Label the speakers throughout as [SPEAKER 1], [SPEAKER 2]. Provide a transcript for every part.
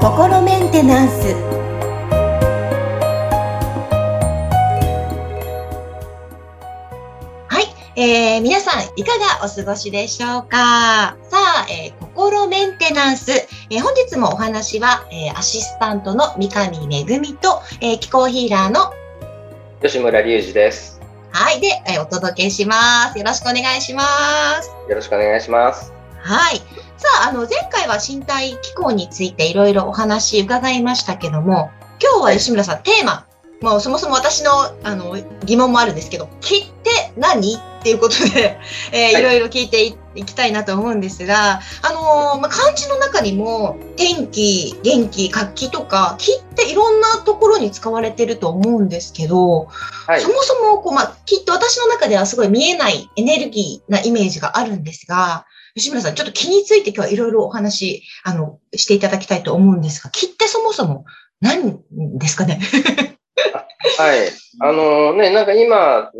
[SPEAKER 1] 心メンテナンスはい、えー、皆さんいかがお過ごしでしょうか？さあ、えー、心メンテナンス、えー、本日もお話は、えー、アシスタントの三上恵と、えー、気候ヒーラーの
[SPEAKER 2] 吉村隆二です
[SPEAKER 1] はい。で、えお届けします。よろしくお願いします。
[SPEAKER 2] よろしくお願いします。
[SPEAKER 1] はい。さあ、あの、前回は身体機構についていろいろお話伺いましたけども、今日は吉村さん、テーマ、もうそもそも私のあの疑問もあるんですけど、気って何っていうことで、えー、はい、いろいろ聞いていきたいなと思うんですが、あのー、まあ、漢字の中にも、天気、元気、活気とか、気っていろんなところに使われてると思うんですけど、はい、そもそもこう、まあ、きっと私の中ではすごい見えないエネルギーなイメージがあるんですが、吉村さん、ちょっと気について今日はいろいろお話、あの、していただきたいと思うんですが、気ってそもそも何ですかね？
[SPEAKER 2] はい。あのね、なんか今、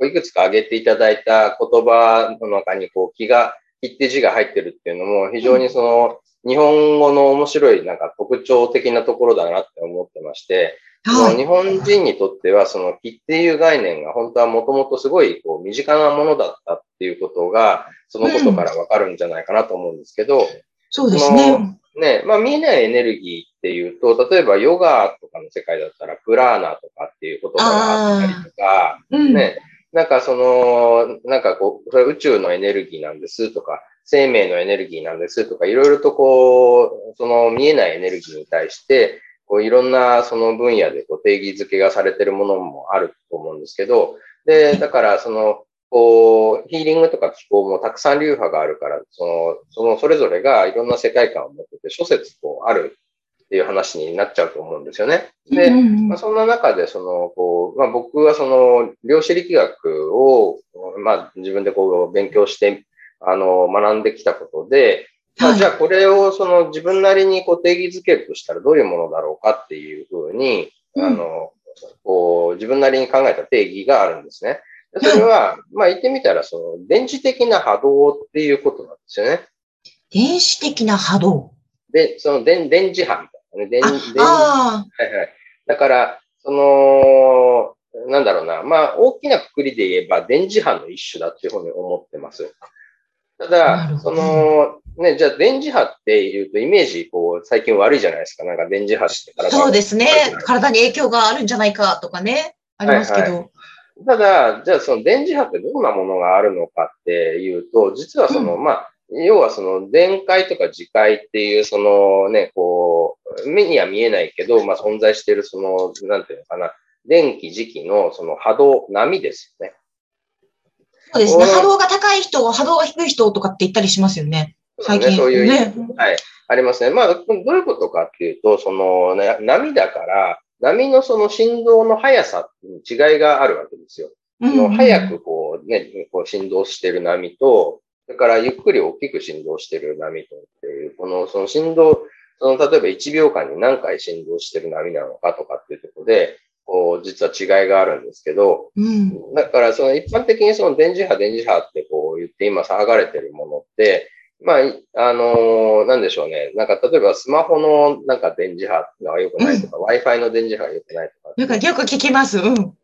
[SPEAKER 2] いくつか挙げていただいた言葉の中に、こう、気が、気って字が入ってるっていうのも、非常にその、日本語の面白い、なんか特徴的なところだなって思ってまして、はい、日本人にとっては、その気っていう概念が本当はもともとすごいこう身近なものだったっていうことが、そのことからわかるんじゃないかなと思うんですけど、うん、
[SPEAKER 1] そうですね。
[SPEAKER 2] ね、まあ見えないエネルギーっていうと、例えばヨガとかの世界だったらプラーナとかっていう言葉があったりとか、うん、ね、なんかその、なんかこう、それ宇宙のエネルギーなんですとか、生命のエネルギーなんですとか、いろいろとこう、その見えないエネルギーに対して、こういろんなその分野でこう定義づけがされてるものもあると思うんですけど、で、だからその、こう、ヒーリングとか気候もたくさん流派があるから、その、そのそれぞれがいろんな世界観を持ってて、諸説こうあるっていう話になっちゃうと思うんですよね。で、まあ、そんな中で、その、こう、まあ、僕はその、量子力学を、まあ、自分でこう、勉強して、あの、学んできたことで、まあ、じゃあこれをその自分なりにこう定義づけるとしたらどういうものだろうかっていうふうに、あの、こう、自分なりに考えた定義があるんですね。それは、まあ言ってみたら、その電磁的な波動っていうことなんですよね。
[SPEAKER 1] 電子的な波動？
[SPEAKER 2] で、その電、電磁波みたいなね。電、電、はいはい。だから、その、なんだろうな。まあ、大きなくくりで言えば、電磁波の一種だっていうふうに思ってます。ただ、その、ね、じゃあ電磁波って言うとイメージ、こう、最近悪いじゃないですか。なんか電磁波って
[SPEAKER 1] 体そうですね。体に影響があるんじゃないかとかね。ありますけど。はいはい
[SPEAKER 2] ただ、じゃあその電磁波ってどんなものがあるのかっていうと、実はその、うん、まあ、要はその電解とか磁界っていうそのね、こう、目には見えないけど、まあ存在しているその、なんていうのかな、電気磁気のその波動、波ですよね。
[SPEAKER 1] そうですね。波動が高い人、波動が低い人とかって言ったりしますよね。最近。
[SPEAKER 2] そういう、ね、はい。ありますね。まあ、どういうことかっていうと、その、ね、波だから、波のその振動の速さに違いがあるわけですよ。うん、早くこうね、こう振動してる波と、それからゆっくり大きく振動してる波とっていう、この、その振動、その例えば1秒間に何回振動してる波なのかとかっていうところで、こう、実は違いがあるんですけど、うん、だからその一般的にその電磁波、電磁波ってこう言って今騒がれてるものって、まあ、あのー、なんでしょうね。なんか、例えばスマホのなんか電磁波が良くないとか、うん、Wi-Fi の電磁波が良くないとか。
[SPEAKER 1] なんかよく聞きます。うん。言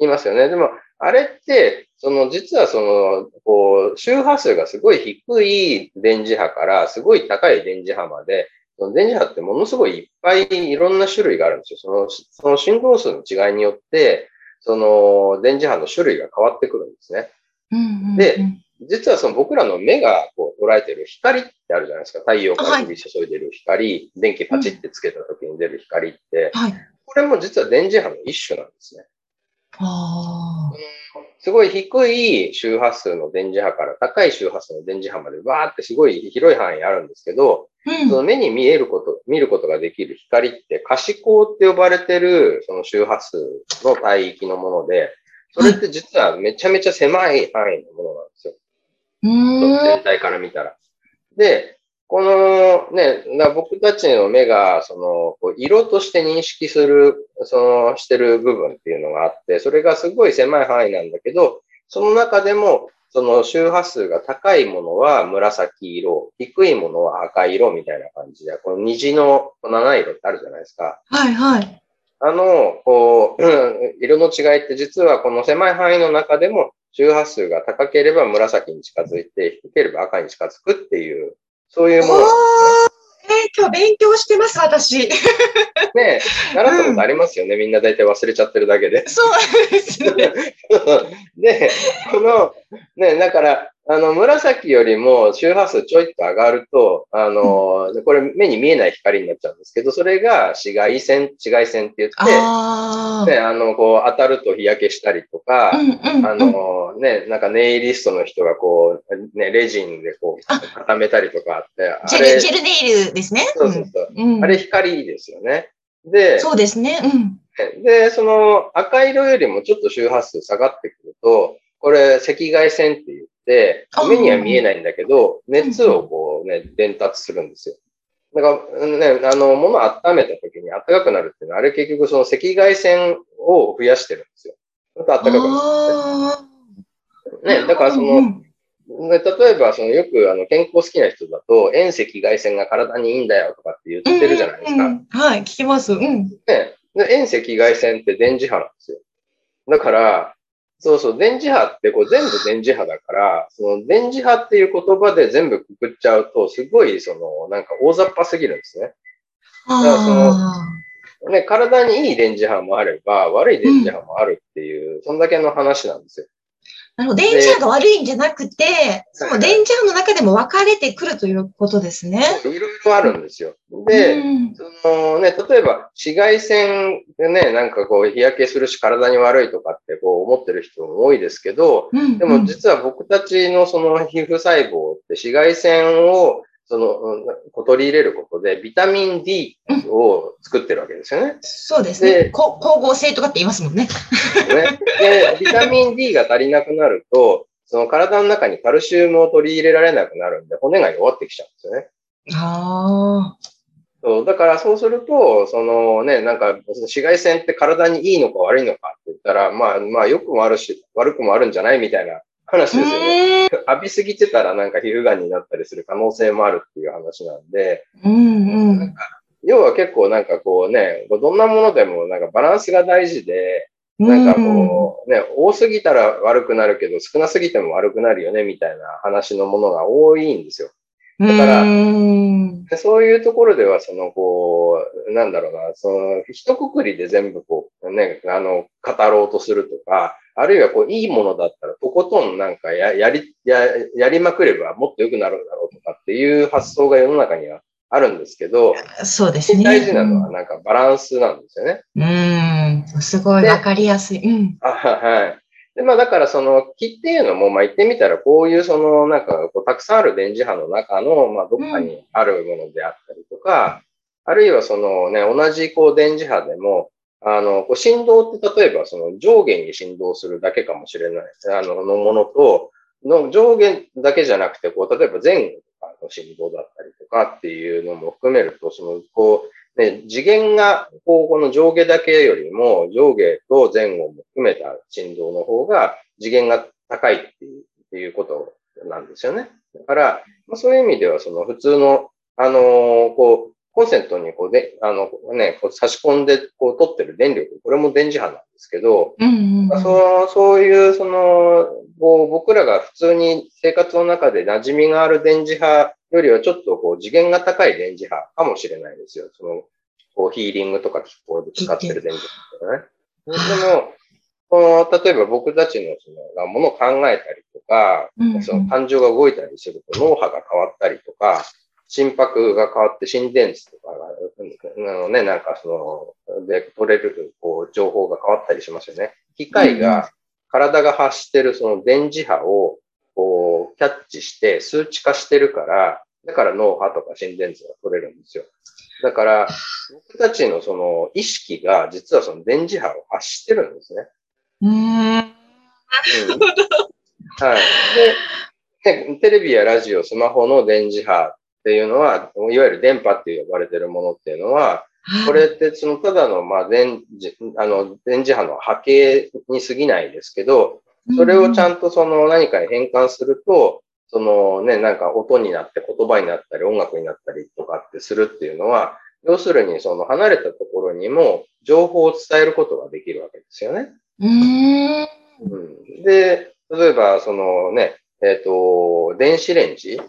[SPEAKER 2] いますよね。でも、あれって、その、実はその、こう、周波数がすごい低い電磁波からすごい高い電磁波まで、その電磁波ってものすごいいっぱいいろんな種類があるんですよ。その、その振動数の違いによって、その電磁波の種類が変わってくるんですね。
[SPEAKER 1] うんうんうん、
[SPEAKER 2] で、実はその僕らの目がこう捉えてる光ってあるじゃないですか。太陽から降り注いでる光、はい、電気パチってつけた時に出る光って、はい、これも実は電磁波の一種なんですね。すごい低い周波数の電磁波から高い周波数の電磁波までわーってすごい広い範囲あるんですけど、うん、その目に見えること、見ることができる光って可視光って呼ばれてるその周波数の帯域のもので、それって実はめちゃめちゃ狭い範囲のものなんですよ。全体から見たら。で、このね、僕たちの目が、その、色として認識する、その、してる部分っていうのがあって、それがすごい狭い範囲なんだけど、その中でも、その周波数が高いものは紫色、低いものは赤色みたいな感じで、この虹の七色ってあるじゃないですか。
[SPEAKER 1] はいはい。
[SPEAKER 2] あの、こう、色の違いって実はこの狭い範囲の中でも周波数が高ければ紫に近づいて、低ければ赤に近づくっていう、そういうもの、ね。
[SPEAKER 1] えー、今日勉強してます、私。
[SPEAKER 2] ね習ったことありますよね、うん、みんな大体忘れちゃってるだけで。
[SPEAKER 1] そうですね。
[SPEAKER 2] で、この、ね、だから、あの、紫よりも周波数ちょいっと上がると、あの、うん、これ目に見えない光になっちゃうんですけど、それが紫外線、紫外線って言って、あね、あの、こう当たると日焼けしたりとか、うんうん、あの、ね、なんかネイリストの人がこう、ね、レジンでこう固めたりとかあって、
[SPEAKER 1] ジェル、ジェルネイルですね。
[SPEAKER 2] そうそうそう。うん、あれ光ですよね。で、
[SPEAKER 1] そうですね。
[SPEAKER 2] うん。で、その赤色よりもちょっと周波数下がってくると、これ赤外線って言って、目には見えないんだけど、熱をこうね、伝達するんですよ。だからね、あの、物を温めた時に暖かくなるっていうのは、あれ結局その赤外線を増やしてるんですよ。また暖かくなる、ね。ね、だからその、例えば、そのよくあの健康好きな人だと、遠赤外線が体にいいんだよとかって言ってるじゃないですか。うんうん、
[SPEAKER 1] はい、聞きます。うん。ね、
[SPEAKER 2] で遠赤外線って電磁波なんですよ。だから、そうそう、電磁波ってこう全部電磁波だから、その電磁波っていう言葉で全部くくっちゃうと、すごいその、なんか大雑把すぎるんですね。だからその、ね、体にいい電磁波もあれば、悪い電磁波もあるっていう、うん、そんだけの話なんですよ。
[SPEAKER 1] なるほど。電磁波が悪いんじゃなくて、その電磁波の中でも分かれてくるということですね。
[SPEAKER 2] いろいろあるんですよ。で、うん、そのね、例えば紫外線でね、なんかこう日焼けするし体に悪いとかってこう思ってる人も多いですけど、うんうん、でも実は僕たちのその皮膚細胞って紫外線をその、取り入れることで、ビタミン D を作ってるわけですよね。
[SPEAKER 1] そうですね。光合成とかって言いますもんね。
[SPEAKER 2] ねで、ビタミン D が足りなくなると、その体の中にカルシウムを取り入れられなくなるんで、骨が弱ってきちゃうんですよね。
[SPEAKER 1] ああ。
[SPEAKER 2] そう、だからそうすると、そのね、なんか、紫外線って体にいいのか悪いのかって言ったら、まあ、まあ、良くもあるし、悪くもあるんじゃないみたいな話ですよね。浴びすぎてたらなんか皮膚がんになったりする可能性もあるっていう話なんで、
[SPEAKER 1] うんうん、
[SPEAKER 2] 要は結構なんかこうね、どんなものでもなんかバランスが大事で、なんかこうね、多すぎたら悪くなるけど少なすぎても悪くなるよねみたいな話のものが多いんですよ。だから、そういうところでは、その、こう、なんだろうな、その、一括りで全部こう、ね、あの、語ろうとするとか、あるいはこう、いいものだったら、とことんなんかや、やり、や、やりまくればもっと良くなるんだろうとかっていう発想が世の中にはあるんですけど、
[SPEAKER 1] そうですね。
[SPEAKER 2] 大事なのはなんかバランスなんですよね。
[SPEAKER 1] うん、すごいわかりやすい。うん。
[SPEAKER 2] あはい。で、まあだからその木っていうのも、まあ言ってみたらこういうそのなんかこうたくさんある電磁波の中の、まあどっかにあるものであったりとか、うん、あるいはそのね、同じこう電磁波でも、あの、こう振動って例えばその上下に振動するだけかもしれないですね、あの、のものと、の上下だけじゃなくて、こう、例えば前後とかの振動だったりとかっていうのも含めると、その、こう、ね、次元が、こう、この上下だけよりも、上下と前後も含めた振動の方が、次元が高いっていうっていうことなんですよね。だから、まあ、そういう意味では、その普通の、あのー、こう、コンセントにこうで、あのね、こう差し込んでこう取ってる電力、これも電磁波なんですけど、
[SPEAKER 1] うんうん、
[SPEAKER 2] そうそういうその、こう僕らが普通に生活の中で馴染みがある電磁波よりはちょっとこう次元が高い電磁波かもしれないですよ。その、こうヒーリングとか気候で使ってる電磁波とかね。でも、この、例えば僕たちのその、ものを考えたりとか、うんうん、その感情が動いたりすると脳波が変わったりとか、心拍が変わって心電図とかが、あのね、なんかその、で取れる、こう、情報が変わったりしますよね。機械が、体が発してるその電磁波を、こう、キャッチして数値化してるから、だから脳波とか心電図が取れるんですよ。だから、僕たちのその意識が実はその電磁波を発してるんですね。
[SPEAKER 1] うん。なるほど。
[SPEAKER 2] はい。で、テレビやラジオ、スマホの電磁波っていうのは、いわゆる電波って呼ばれてるものっていうのは、これってそのただの、まあ電、あの、電磁波の波形に過ぎないですけど、それをちゃんとその何かに変換すると、そのね、なんか音になって言葉になったり音楽になったりとかってするっていうのは、要するにその離れたところにも情報を伝えることができるわけですよね。うん、で、例えばそのね、えっ、ー、と、電子レンジ、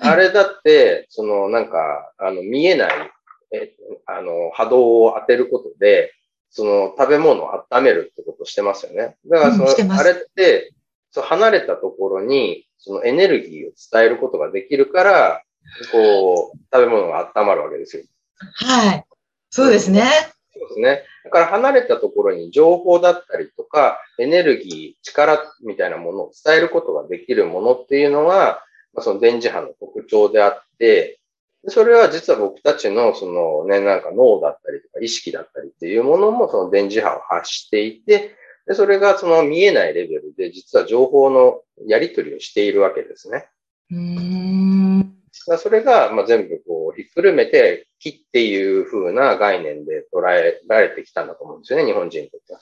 [SPEAKER 2] あれだって、そのなんか、あの、見えない、えあの、波動を当てることで、その食べ物を温めるってことをしてますよね。だからその、うん、あれって、そう離れたところに、そのエネルギーを伝えることができるから、こう、食べ物が温まるわけですよ。
[SPEAKER 1] はい。そうですね。
[SPEAKER 2] そうですね。だから離れたところに情報だったりとか、エネルギー、力みたいなものを伝えることができるものっていうのは、まあ、その電磁波の特徴であって、それは実は僕たちのそのね、なんか脳だったりとか意識だったりっていうものもその電磁波を発していて、でそれがその見えないレベルで実は情報のやり取りをしているわけですね。うんそれがまあ全部こうひっくるめて木っていう風な概念で捉えられてきたんだと思うんですよね、日本人にとっては。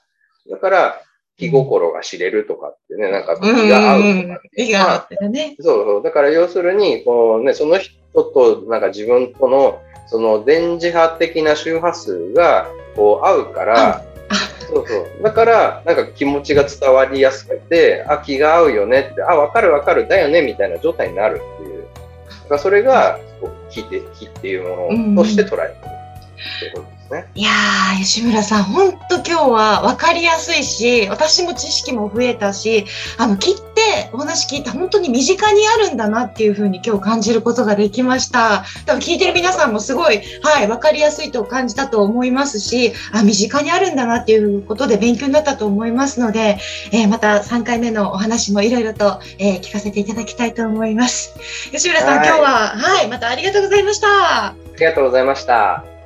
[SPEAKER 2] だから、気心が知れるとかってね、なんか気が合うとかって。気が合ってね。そうそう。だから要するに、こうね、その人となんか自分とのその電磁波的な周波数がこう合うから、そうそう。だから、なんか気持ちが伝わりやすくて、あ、気が合うよねって、あ、わかるわかる、だよね、みたいな状態になるっていう。だからそれが、気って、気っていうものとして捉えていうことですね。
[SPEAKER 1] いやー、吉村さん、本当今日は分かりやすいし、私も知識も増えたし、あの、切ってお話聞いて本当に身近にあるんだなっていうふうに今日感じることができました。多分聞いてる皆さんもすごい、はい、分かりやすいと感じたと思いますし、あ、身近にあるんだなっていうことで勉強になったと思いますので、えー、また3回目のお話もいろいろと、えー、聞かせていただきたいと思います。吉村さん、今日は、はい、またありがとうございました。あ
[SPEAKER 2] りがとうございました。